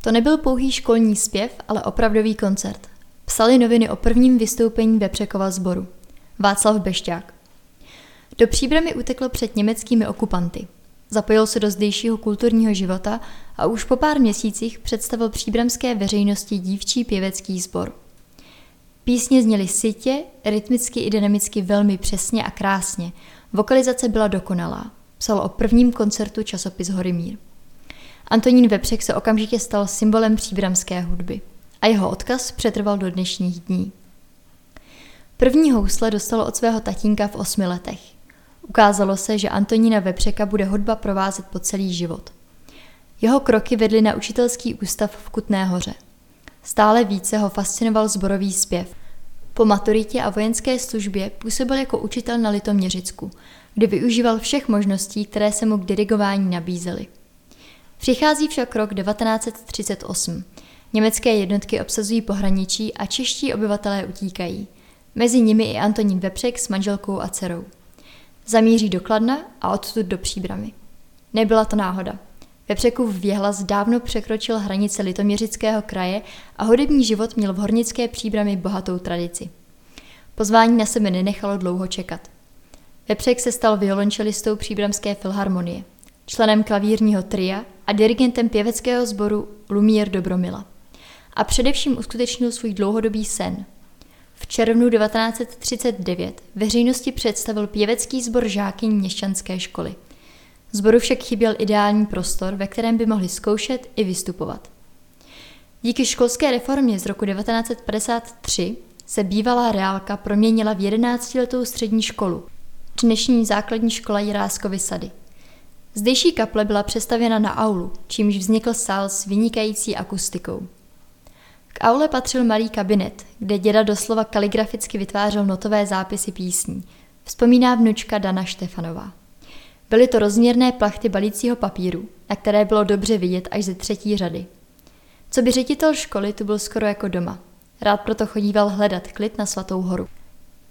To nebyl pouhý školní zpěv, ale opravdový koncert. Psali noviny o prvním vystoupení Vepřekova sboru. Václav Bešťák. Do příbramy utekl před německými okupanty. Zapojil se do zdejšího kulturního života a už po pár měsících představil příbramské veřejnosti dívčí pěvecký sbor. Písně zněly sitě, rytmicky i dynamicky velmi přesně a krásně. Vokalizace byla dokonalá. Psal o prvním koncertu časopis Horimír. Antonín Vepřek se okamžitě stal symbolem příbramské hudby a jeho odkaz přetrval do dnešních dní. První housle dostal od svého tatínka v osmi letech. Ukázalo se, že Antonína Vepřeka bude hudba provázet po celý život. Jeho kroky vedly na učitelský ústav v Kutné hoře. Stále více ho fascinoval zborový zpěv. Po maturitě a vojenské službě působil jako učitel na Litoměřicku, kde využíval všech možností, které se mu k dirigování nabízely. Přichází však rok 1938. Německé jednotky obsazují pohraničí a čeští obyvatelé utíkají. Mezi nimi i Antonín Vepřek s manželkou a dcerou. Zamíří do Kladna a odtud do Příbramy. Nebyla to náhoda. Vepřekův věhlas dávno překročil hranice litoměřického kraje a hudební život měl v hornické příbrami bohatou tradici. Pozvání na sebe nenechalo dlouho čekat. Vepřek se stal violončelistou příbramské filharmonie, členem klavírního tria a dirigentem pěveckého sboru Lumier Dobromila. A především uskutečnil svůj dlouhodobý sen. V červnu 1939 veřejnosti představil pěvecký sbor žáky měšťanské školy. Zboru však chyběl ideální prostor, ve kterém by mohli zkoušet i vystupovat. Díky školské reformě z roku 1953 se bývalá reálka proměnila v 11-letou střední školu, dnešní základní škola Jiráskovy sady. Zdejší kaple byla přestavěna na aulu, čímž vznikl sál s vynikající akustikou. K aule patřil malý kabinet, kde děda doslova kaligraficky vytvářel notové zápisy písní, vzpomíná vnučka Dana Štefanová. Byly to rozměrné plachty balícího papíru, na které bylo dobře vidět až ze třetí řady. Co by ředitel školy tu byl skoro jako doma. Rád proto chodíval hledat klid na svatou horu.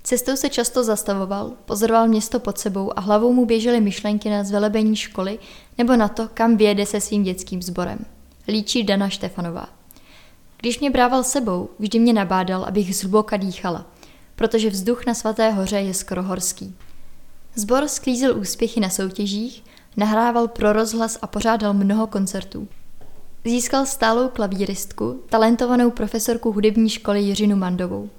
Cestou se často zastavoval, pozoroval město pod sebou a hlavou mu běžely myšlenky na zvelebení školy nebo na to, kam vyjede se svým dětským sborem. Líčí Dana Štefanová. Když mě brával sebou, vždy mě nabádal, abych zhluboka dýchala, protože vzduch na svaté hoře je skoro horský. Zbor sklízel úspěchy na soutěžích, nahrával pro rozhlas a pořádal mnoho koncertů. Získal stálou klavíristku, talentovanou profesorku hudební školy Jiřinu Mandovou.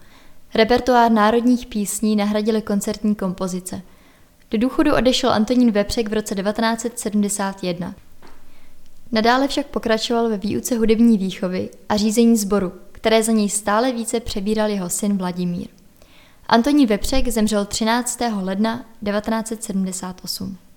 Repertoár národních písní nahradily koncertní kompozice. Do důchodu odešel Antonín Vepřek v roce 1971. Nadále však pokračoval ve výuce hudební výchovy a řízení sboru, které za něj stále více přebíral jeho syn Vladimír. Antonín Vepřek zemřel 13. ledna 1978.